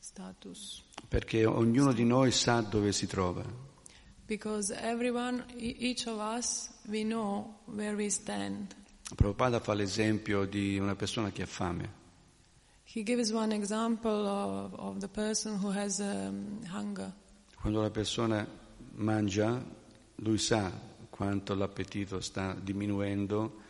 status. perché ognuno di noi sa dove si trova. Because everyone, e- each of us, we know where we stand. Prabhupada fa l'esempio di una persona che ha fame. He gives one example of, of the person who has um, hunger. Quando la persona mangia, lui sa quanto l'appetito sta diminuendo,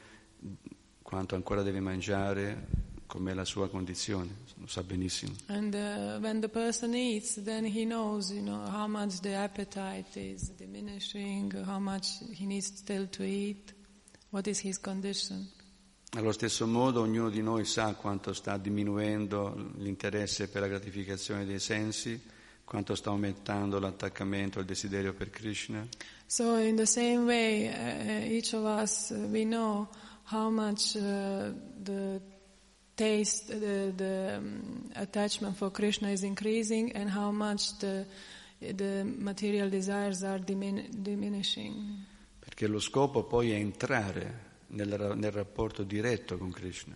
quanto ancora deve mangiare, com'è la sua condizione, lo sa benissimo. And uh, when the person eats, then he knows, you know, how much the appetite is diminishing, how much he needs still to eat, Allo stesso modo ognuno di noi sa quanto sta diminuendo l'interesse per la gratificazione dei sensi, quanto sta aumentando l'attaccamento al desiderio per Krishna. So in the same way, uh, each of us, uh, we know how much uh, the taste, the, the um, attachment for Krishna is increasing and how much the, the material desires are dimin- diminishing. Perché lo scopo poi è entrare nel, nel rapporto diretto con Krishna.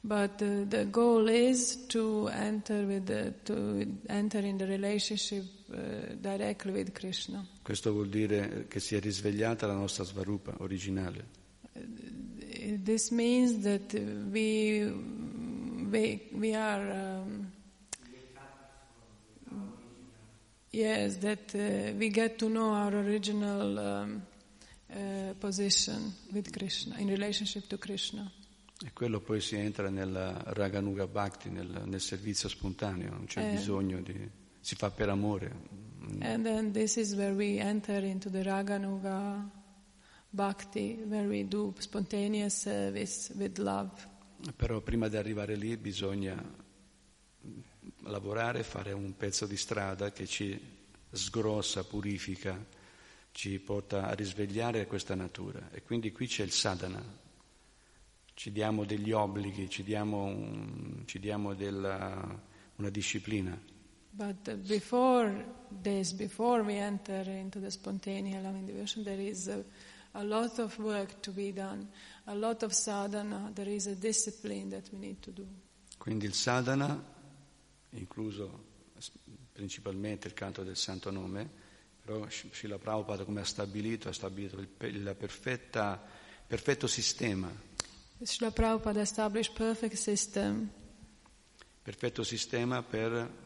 But uh, the goal is to enter with the, to enter in the relationship uh, directly with Krishna. Questo vuol dire che si è risvegliata la nostra svarupa originale. This means that we we, we are um, yes that uh, we get to know our original um, uh, position with Krishna in relationship to Krishna. E quello poi si entra nella Raganuga Bhakti, nel, nel servizio spontaneo, non c'è Eh. bisogno di... si fa per amore. And then this is where we enter into the Raganuga Bhakti, where we do spontaneous service with love. Però prima di arrivare lì bisogna lavorare, fare un pezzo di strada che ci sgrossa, purifica, ci porta a risvegliare questa natura. E quindi qui c'è il sadhana. Ci diamo degli obblighi, ci diamo, un- ci diamo della- una disciplina. But before this, before we enter into the spontaneous loving devotion, there is a, a lot of work to be done, a lot of sadhana, there is a discipline that we need to do. Quindi il sadhana, incluso principalmente il canto del santo nome, però Srila Prabhupada come ha stabilito, ha stabilito il, pe- il perfetta- perfetto sistema, Srila Prabhupada established perfect system perfetto sistema per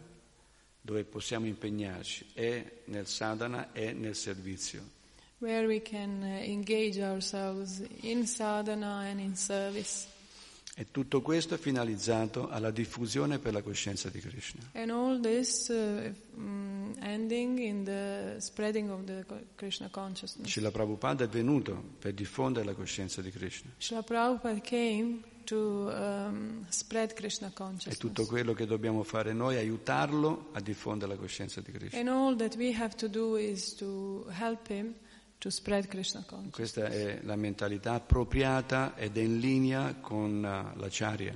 dove possiamo impegnarci, è nel sadhana e nel servizio. where we can uh, engage ourselves in sadhana and in service. E tutto questo è finalizzato alla diffusione per la coscienza di Krishna. And all this uh, mm, ending in the spreading of the Krishna consciousness. Srila Prabhupada è venuto per diffondere la coscienza di Krishna. Srila Prabhupada came to um, spread Krishna E consciousness. tutto quello che dobbiamo fare noi è aiutarlo a diffondere la coscienza di Krishna. And all that we have to do is to help him Questa è la mentalità appropriata ed è in linea con uh, l'acharya.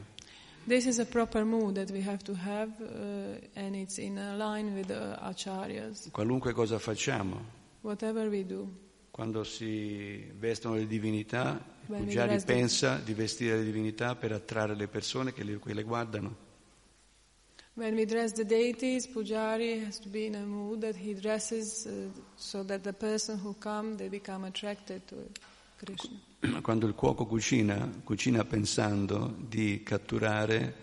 This is a proper mood that we have to have, uh, and it's in line with the acharyas. Qualunque cosa facciamo, Whatever we do, quando si vestono le divinità, il Pujari pensa di vestire le divinità per attrarre le persone che le, che le guardano. When we dress the deities, pujari has to be in a mood that he dresses uh, so that the person who come they become attracted to Krishna. Quando il cuoco cucina, cucina pensando di catturare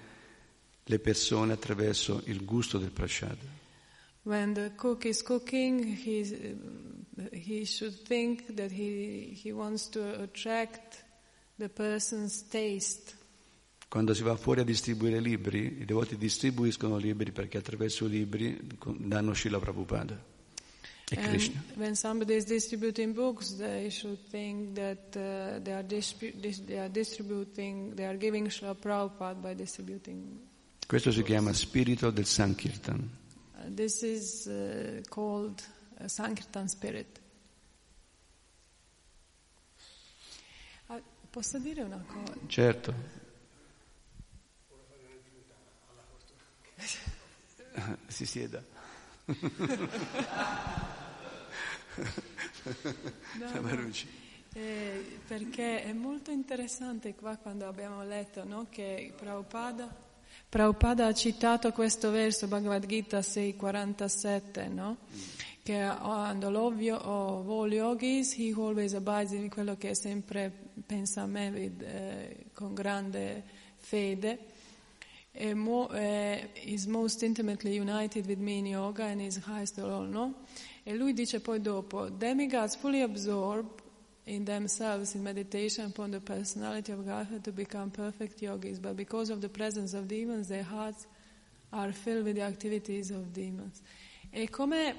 le persone attraverso il gusto del prasada. When the cook is cooking, he's, uh, he should think that he he wants to attract the person's taste. Quando si va fuori a distribuire libri, i devoti distribuiscono libri perché attraverso i libri danno Srila Prabhupada e And Krishna. when somebody is distributing books, they should think that uh, they, are distribu- dis- they are distributing, they are giving Srila Prabhupada by distributing. Questo si chiama spirito del Sankirtan. Uh, this is uh, called uh, Sankirtan spirit. Ah, posso dire una cosa? Certo. si sieda. No, Marucci. Eh, perché è molto interessante qua quando abbiamo letto no, che Prabhupada, Prabhupada ha citato questo verso Bhagavad Gita 6.47, no? che and all of, of all yogis he always abides in quello che sempre pensa a me with, eh, con grande fede e mo, eh, is most intimately united with me in yoga and is highest all, no? E lui dice poi dopo, demigods fully absorb in themselves in meditation upon the personality of Godhead to become perfect yogis, but because of the presence of demons, their hearts are filled with the activities of demons. E come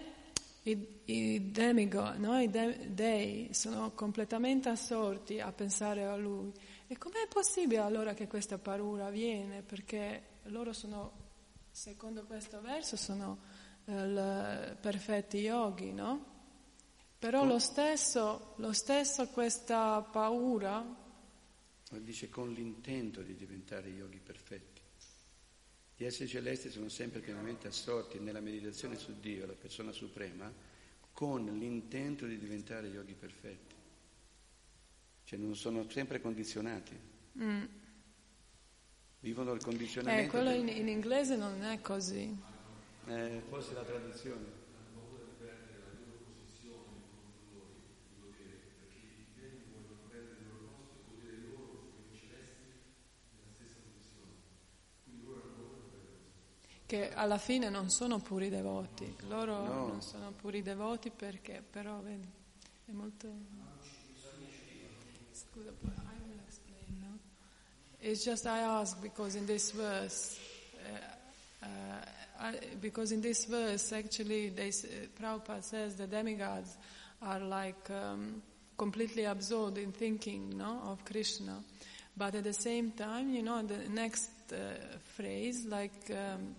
i, i demigod, no? i de- dei, sono completamente assorti a pensare a lui, e com'è possibile allora che questa paura avviene? Perché loro sono, secondo questo verso, sono eh, perfetti yogi, no? Però lo stesso, lo stesso questa paura Dice con l'intento di diventare yogi perfetti. Gli esseri celesti sono sempre pienamente assorti nella meditazione su Dio, la persona suprema, con l'intento di diventare yogi perfetti. Cioè non sono sempre condizionati. Vivono il condizionamento. Eh, quello del- in, in inglese non è così. Eh, forse la tradizione. Che alla fine non sono puri devoti. Loro No. non sono puri devoti perché, però, vedi, è molto... I will explain? It's just I ask because in this verse, uh, uh, I, because in this verse actually they, uh, Prabhupada says the demigods are like um, completely absorbed in thinking no, of Krishna. But at the same time, you know, the next uh, phrase, like um,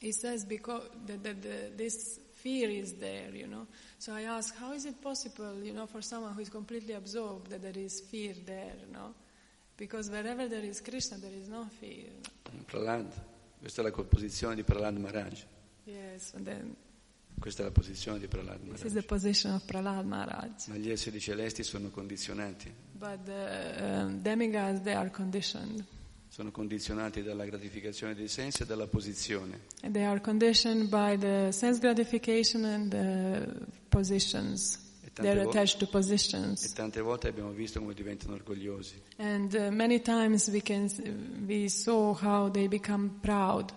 he says, because the, this fear is there, you know. So I ask, how is it possible, you know, for someone who is completely absorbed that there is fear there, no? Because wherever there is Krishna, there is no fear. Prahlad. Questa è la posizione di Prahlad Maharaj. Yes, and then Questa è la posizione di Prahlad this is Maharaj. the position of Prahlad Maharaj. Ma gli esseri celesti sono condizionati. But the um, demigods, they are conditioned. Sono condizionati dalla gratificazione dei sensi e dalla posizione. And They are conditioned by the sense gratification and the positions. E tante They're vo- attached to E tante volte abbiamo visto come diventano orgogliosi. And uh, many times we can we saw how they become proud,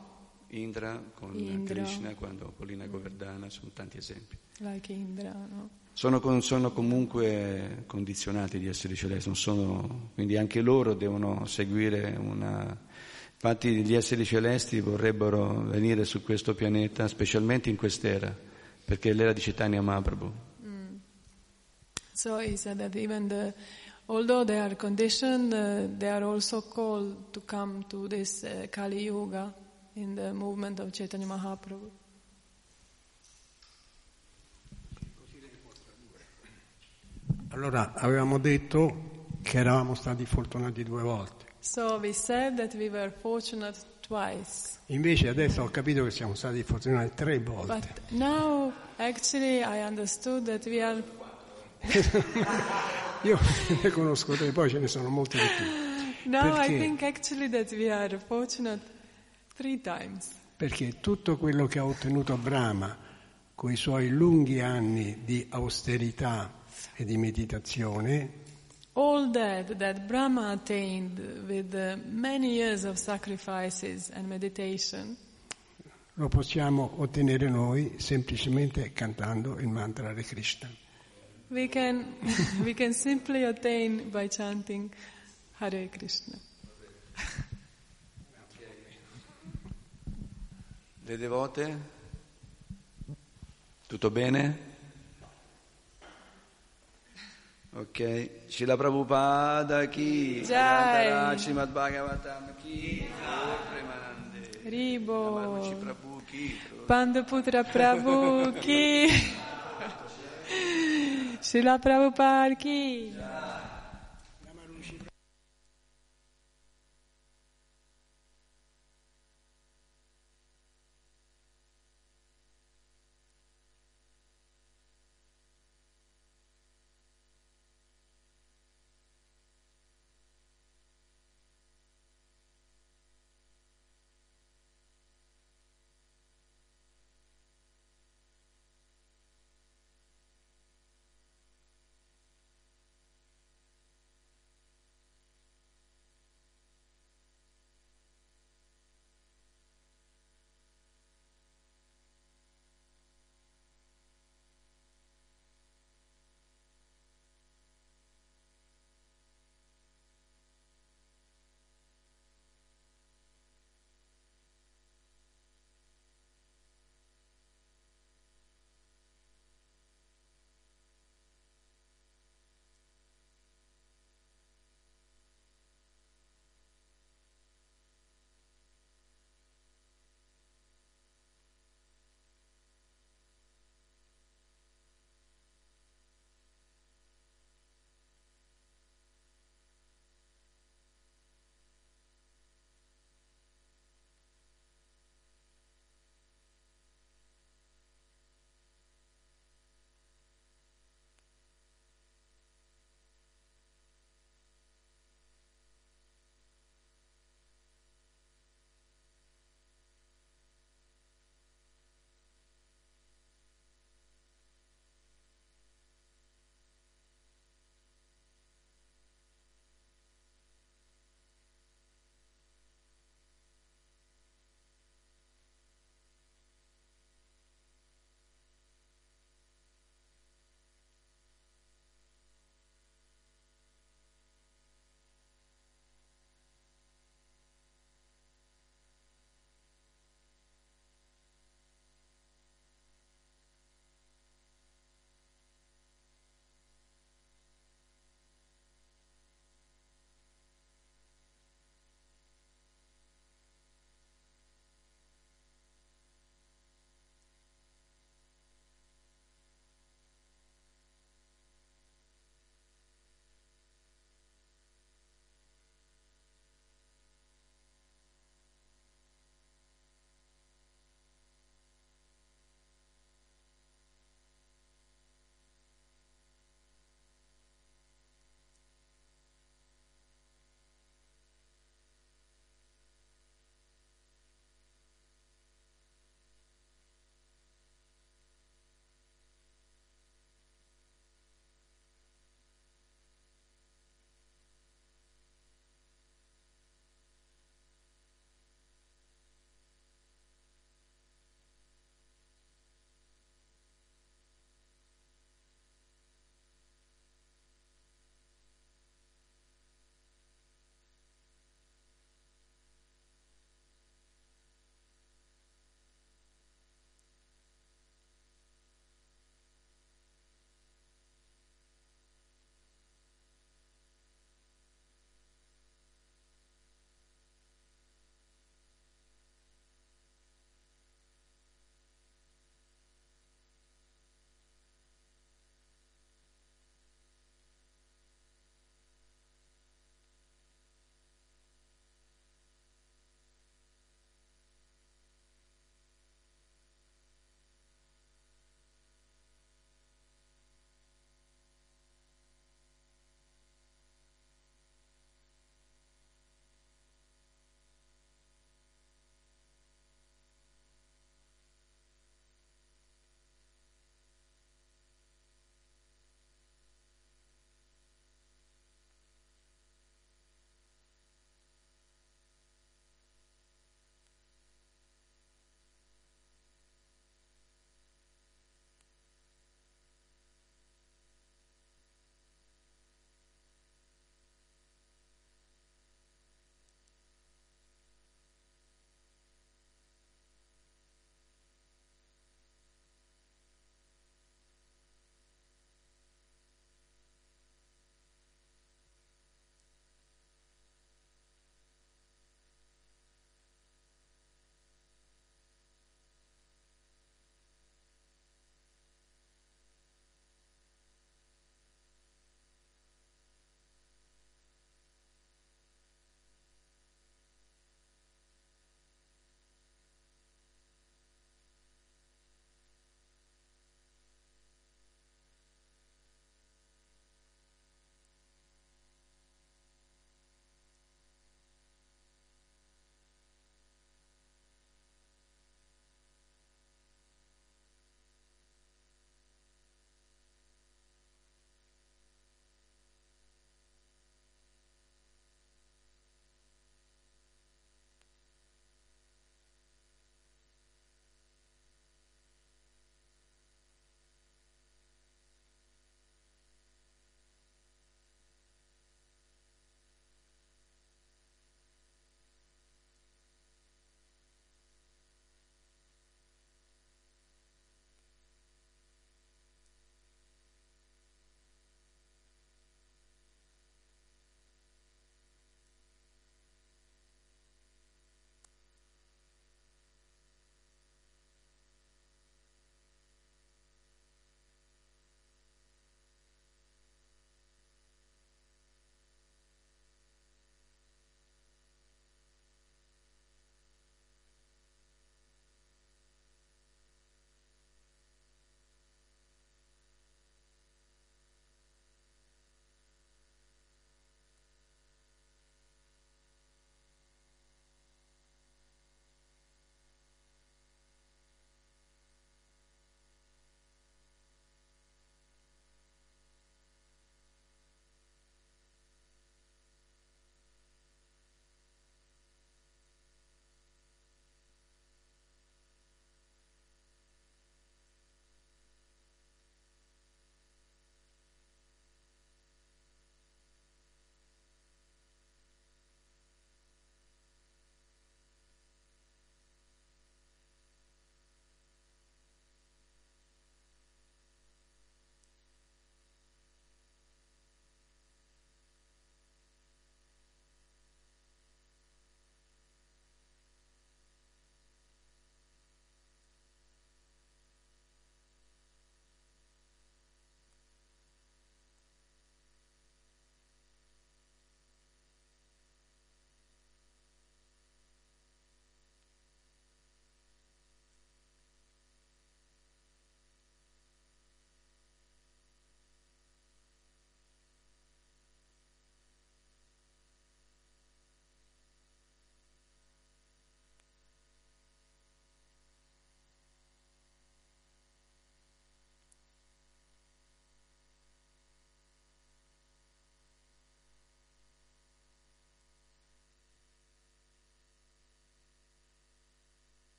Indra con Indra. Krishna, quando Polina Govardhana, sono tanti esempi. like Indra. No? Sono, sono comunque condizionati di esseri celesti, sono- quindi anche loro devono seguire una... Infatti gli esseri celesti vorrebbero venire su questo pianeta, specialmente in quest'era, perché è l'era di Chaitanya Mahaprabhu. So he said that even the, although they are conditioned, uh, they are also called to come to this uh, Kali Yuga in the movement of Chaitanya Mahaprabhu. Allora, avevamo detto che eravamo stati fortunati due volte. So we said that we were fortunate twice, Invece adesso ho capito che siamo stati fortunati tre volte. but now actually I understood that we are. Io ne conosco tre, poi ce ne sono molti di più. Now I Perché? think actually that we are fortunate three times. Perché tutto quello che ha ottenuto Brahma con i suoi lunghi anni di austerità e di meditazione, All that that Brahma attained with uh, many years of sacrifices and meditation, lo possiamo ottenere noi semplicemente cantando il mantra Hare Krishna. we can we can simply attain by chanting Hare Krishna. Le devote? Tutto bene? Ok, Shila Prabhupada chi? Jai. Srimad Bhagavatam chi? Premanande. Ribo, Prabhu chi? Pandaputra Prabhu ki, Srila Prabhupada ki.